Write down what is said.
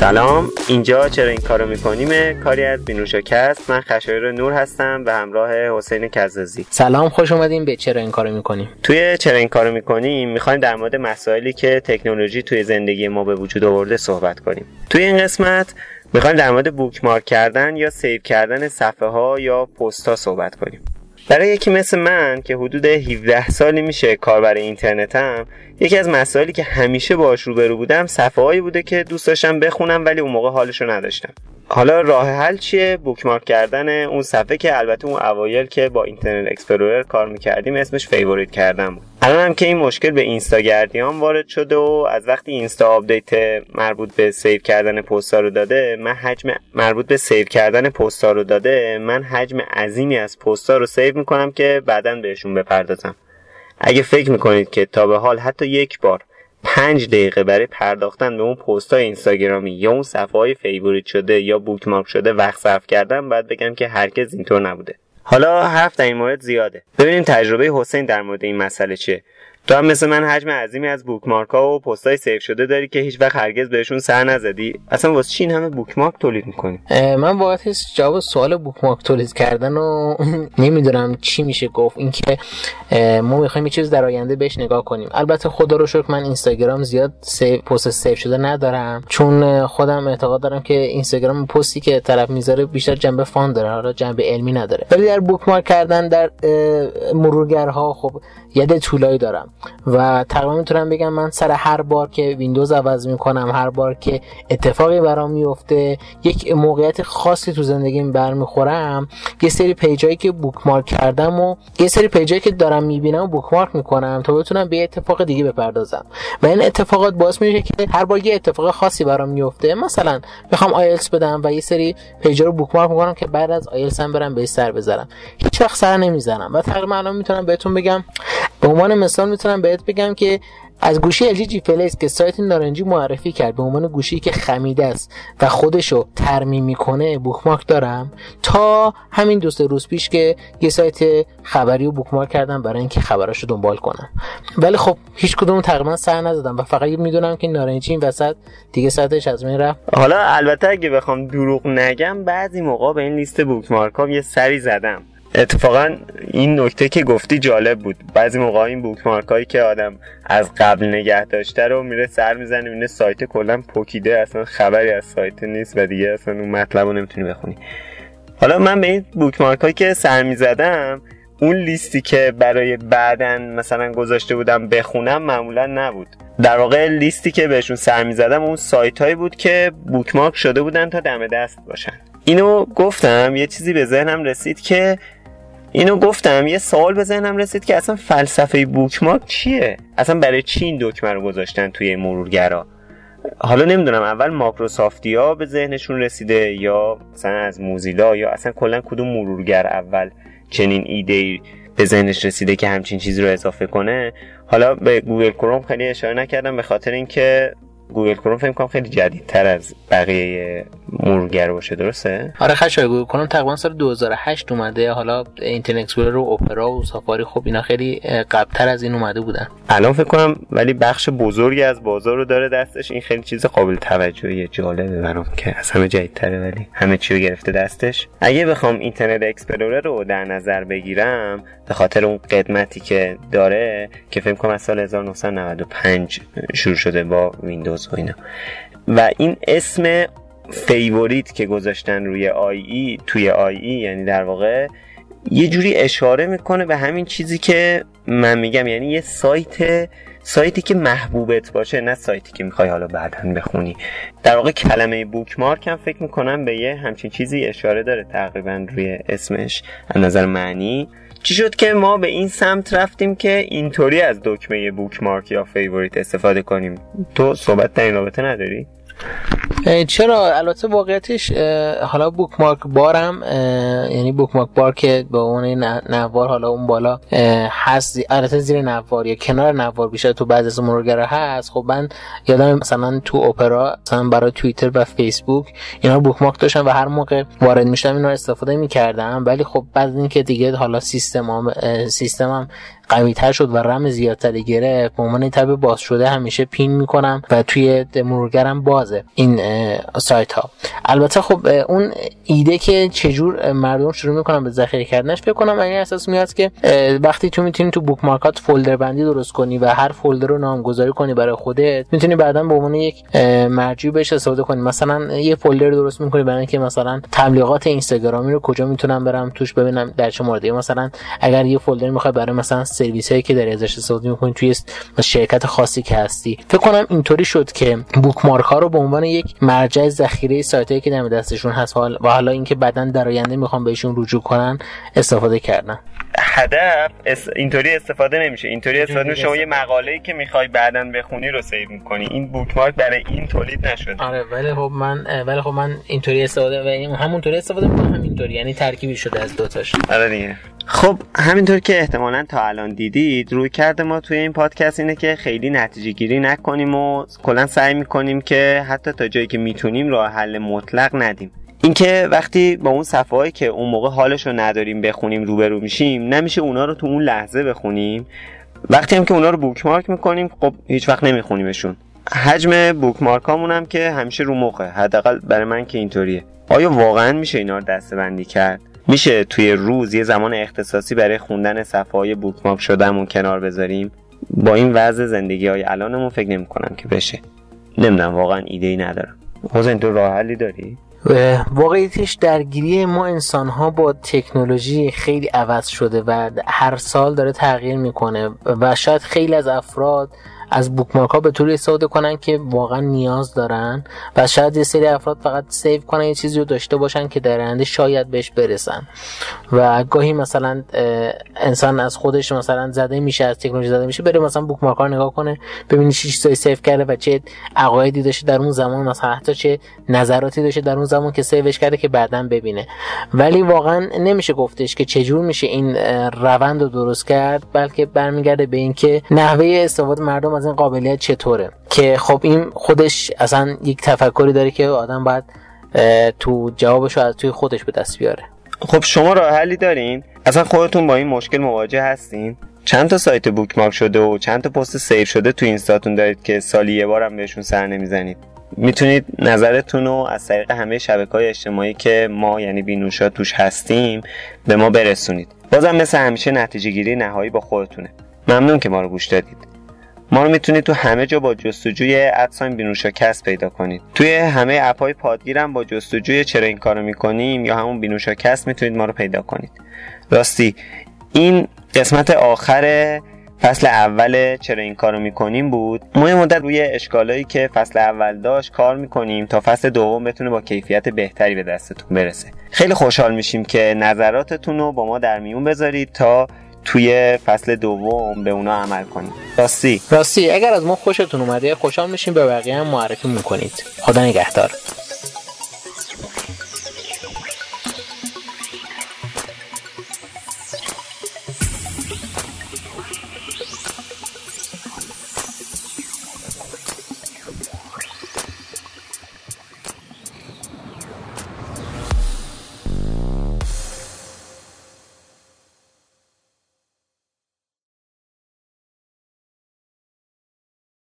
سلام. اینجا چرا این کارو می‌کنیم؟ کاری از بینوشاکست من خشایار نور هستم به همراه حسین کزازی. سلام خوش اومدیم به چرا این کارو می‌کنیم. توی چرا این کارو می‌کنیم می‌خوایم در مورد مسائلی که تکنولوژی توی زندگی ما به وجود آورده صحبت کنیم. توی این قسمت می‌خوایم در مورد bookmark کردن یا save کردن صفحه ها یا پست ها صحبت کنیم. برای یکی مثل من که حدود 17 سالی میشه کاربر اینترنتم یکی از مسائلی که همیشه باهاش روبرو بودم صفحه هایی بوده که دوست داشتم بخونم ولی اون موقع حالشو نداشتم. حالا راه حل چیه؟ bookmark کردن اون صفحه که البته اون اوایل که با اینترنت اکسپلورر کار می‌کردیم اسمش favorite کردن بود. الان هم که این مشکل به اینستاگردیامون وارد شده و از وقتی اینستا آپدیت مربوط به save کردن پست‌ها رو داده من حجم مربوط به save کردن پست‌ها رو داده من حجم عظیمی از پست‌ها رو save می‌کنم که بعدا بهشون بپردازم. اگه فکر می‌کنید که تا به حال حتی یک بار پنج دقیقه برای پرداختن به اون پست های اینستاگرامی. یا اون صفحه های favorite شده یا bookmark شده وقت صرف کردم باید بگم که هرگز اینطور نبوده. حالا حرف در این مورد زیاده. ببینیم تجربه حسین در مورد این مسئله چیه. تو هم مثل من حجم عظیمی از bookmark ها و پستای save شده داری که هیچ وقت هرگز بهشون سر نزدی؟ اصلا واسه چی همه bookmark تولید می‌کنی؟ من واقعا جواب سوال bookmark تولید کردن و نمی‌دونم چی میشه گفت. اینکه ما می‌خوایم یه چیز در آینده بهش نگاه کنیم. البته خدا رو شکر من اینستاگرام زیاد سیو پست سیو شده ندارم. چون خودم اعتقاد دارم که اینستاگرام پستی که طرف می‌ذاره بیشتر جنبه fun داره. حالا جنبه علمی نداره. ولی در bookmark کردن در مرورگرها خب ید طولایی دارم. و تقریبا می‌تونم بگم من سر هر بار که ویندوز عوض می‌کنم هر بار که اتفاقی برام میفته یک موقعیت خاصی تو زندگیم برمیخورم. یه سری page ایی که bookmark کردم و یه سری page ایی که دارم می‌بینم و bookmark می‌کنم تا بتونم به اتفاق دیگه بپردازم. و این اتفاقات باعث میشه که هر بار یه اتفاق خاصی برام میفته مثلا می‌خوام آیلتس بدم و یه سری page ا رو bookmark می‌کنم که بعد از آیلتس هم برم بهش سر بزنم. هیچ وقت سر نمی‌زنم. و تقریبا الان می‌تونم بهتون بگم به عنوان مثال می‌تونم بهت بگم که از گوشی LG G Flex که سایت نارنجی معرفی کرد به عنوان گوشی که خمیده است و خودشو ترمیم می‌کنه بوکمارک دارم. تا همین دوست روز پیش که یه سایت خبری رو بوکمارک کردم برای اینکه خبراشو دنبال کنم. ولی خب هیچ کدوم تقریبا سر نزدم و فقط می‌دونم که نارنجی این وسط دیگه سایتش از من رفت. حالا البته اگه بخوام دروغ نگم بعضی موقع به این لیست بوکمارک یه سری زدم. اتفاقا این نکته که گفتی جالب بود. بعضی موقع این بوکمارک هایی که آدم از قبل نگه داشته رو میره سر می‌زنه می‌بینه سایت کلا پوکیده اصلا خبری از سایت نیست و دیگه اصلا اون مطلب رو نمی‌تونی بخونی. حالا من به این بوکمارک هایی که سر می‌زدم اون لیستی که برای بعدن مثلا گذاشته بودم بخونم معمولا نبود. در واقع لیستی که بهشون سر می‌زدم اون سایت هایی بود که بوکمارک شده بودن تا دم دست باشن. اینو گفتم یه چیزی به ذهنم رسید که اینو گفتم یه سوال به ذهنم رسید که اصلا فلسفه بوکمارک چیه؟ اصلا برای چی این دکمه رو گذاشتن توی مرورگرا؟ حالا نمی‌دونم اول مایکروسافتی ها به ذهنشون رسیده یا مثلا از موزیلا یا اصلا کلا کدوم مرورگر اول چنین ایده به ذهنش رسیده که همچین چیزی رو اضافه کنه؟ حالا به گوگل کروم خیلی اشاره نکردم به خاطر اینکه گوگل کروم فکر کنم خیلی جدیدتر از بقیه مرورگر باشه درسته؟ آره خشای گوگل کروم تقریبا سال 2008 اومده. حالا اینترنت اکسپلورر و اپرا و سافاری خب اینا خیلی قبلتر از این اومده بودن. الان فکر کنم ولی بخش بزرگی از بازار رو داره دستش. این خیلی چیز قابل توجهی جالبه برام که از همه جدیدتره ولی همه چی رو گرفته دستش. اگه بخوام اینترنت اکسپلورر رو در نظر بگیرم به خاطر اون قدمتی که داره که فکر کنم از سال 1995 شروع شده با ویندوز و اینا. و این اسم favorite که گذاشتن روی IE توی IE یعنی در واقع یه جوری اشاره می‌کنه به همین چیزی که من میگم. یعنی یه سایت سایتی که محبوبت باشه نه سایتی که می‌خوای حالا بعدا بخونی. در واقع کلمه bookmark هم فکر می‌کنم به یه همچین چیزی اشاره داره تقریبا روی اسمش. از نظر معنی چی شد که ما به این سمت رفتیم که اینطوری از دکمه bookmark یا favorite استفاده کنیم تو صحبت در این رابطه نداری؟ چرا؟ البته واقعیتش حالا بوکمارک بارم یعنی بوکمارک بار که به عنوان نوار حالا اون بالا هست البته زیر نوار یا کنار نوار بیشتر تو بعضی از مرورگرا هست. خب من یادم مثلا تو اپرا مثلا برای توییتر و فیسبوک اینا بوکمارک داشتم و هر موقع وارد می‌شدم اینا استفاده می‌کردم. ولی خب بعد اینکه دیگه حالا سیستمم سیستمم قوی تر شد و رم زیادتری گرفت. به عنوان تب باز شده همیشه پین می‌کنم و توی مرورگرم بازه این سایت ها البته خب اون ایده که چجور مردم شروع می‌کنن به ذخیره کردنش فکر کنم این اساس میاد که وقتی تو می‌تونی تو بوک مارکات فولدر بندی درست کنی و هر فولدر رو نامگذاری کنی برای خودت می‌تونی بعدا به عنوان یک مرجع بهش استفاده کنی. مثلا یه فولدر درست می‌کنی برای اینکه مثلا تبلیغات اینستاگرامی رو کجا می‌تونم برم توش ببینم در چه موردی. مثلا اگر یه فولدر می‌خوای برای مثلا سرویس هایی که داری ازش استفاده می‌کنی توی شرکت خاصی که هستی. فکر کنم اینطوری شد که بوک مارک ها رو به عنوان یک مرجع ذخیره سایت که دم دستشون هست و حالا اینکه بعدا در آینده می‌خوام بهشون رجوع کنن استفاده کردن. هدف اینطوری استفاده نمیشه. اینطوری استفاده شما یه مقاله ای که می‌خوای بعدا بخونی رو سیو می‌کنی. این بوک مارک برای این تولید نشده. آره ولی خب من ولی خب من اینطوری استفاده و همونطوری استفاده می‌کنم همینطوری. یعنی ترکیبی شده از دوتاش. آره دیگه. خب همینطور که احتمالا تا الان دیدید روی کرده ما توی این پادکست اینه که خیلی نتیجه گیری نکنیم و کلا سعی می‌کنیم که حتی تا جایی که می‌تونیم راه حل مطلق ندیم. اینکه وقتی با اون صفحه‌ای که اون موقع حالش رو نداریم بخونیم روبرو میشیم نمیشه اونا رو تو اون لحظه بخونیم. وقتی هم که اونا رو بوکمارک می‌کنیم خب هیچ وقت نمیخونیمشون. حجم بوکمارک هم که همیشه رو مخه حداقل برای من که اینطوریه. آیا واقعا میشه اینا رو دسته بندی کرد؟ میشه توی روز یه زمان اختصاصی برای خوندن صفحه های بوکمارک شدهمون کنار بذاریم؟ با این وضع زندگی های الانمون فکر نمی کنم که بشه. نمی‌دونم واقعا ایده ای ندارم. حسین تو راه حلی داری؟ واقعیتش درگیری ما انسان ها با تکنولوژی خیلی عوض شده و هر سال داره تغییر می‌کنه و شاید خیلی از افراد از بوکمارک ها به طوری استفاده کنن که واقعا نیاز دارن و شاید یه سری افراد فقط save کنن یه چیزی رو داشته باشن که در آینده شاید بهش برسن. و گاهی مثلا انسان از خودش مثلا زده میشه از تکنولوژی زده میشه بره مثلا bookmark ها نگاه کنه ببینی چه چیزایی save کرده و چه عقایدی داشته در اون زمان مثلا حتی چه نظراتی داشته در اون زمان که save ش کرده که بعدا ببینه. ولی واقعا نمیشه گفتش که چجور میشه این روند رو درست کرد بلکه برمیگرده به اینکه نحوه استفاده مردم از این قابلیت چطوره؟ که خب این خودش اصلا یک تفکری داره که آدم باید تو جوابش از توی خودش به دست بیاره. خب شما راه حلی دارین؟ اصلا خودتون با این مشکل مواجه هستین؟ چند تا سایت bookmark شده و چند تا پست save شده تو اینستاتون دارید که سالی یه بارم بهشون سر نمی‌زنید؟ می‌تونید نظرتون رو از طریق همه شبکه های اجتماعی که ما یعنی بینوشا توش هستیم به ما برسونید. بازم مثل همیشه نتیجه گیری نهایی با خودتونه. ممنون که ما رو گوش دادید. ما رو می‌تونید تو همه جا با جستجوی at sign بینوشا کست پیدا کنید. توی همه اپ های پادگیر هم با جستجوی چرا این کارو می‌کنیم یا همون بینوشا کست می‌تونید ما رو پیدا کنید. راستی این قسمت آخر فصل اول چرا این کارو می‌کنیم بود. ما یه مدت روی اشکالایی که فصل اول داشت کار می‌کنیم تا فصل دوم بتونه با کیفیت بهتری به دستتون برسه. خیلی خوشحال میشیم که نظراتتون رو با ما در میون بذارید تا توی فصل دوم به اونا عمل کنیم. راستی. راستی اگر از ما خوشتون اومده خوشحال میشیم به بقیه هم معرفی می‌کنید. خدا نگهدار.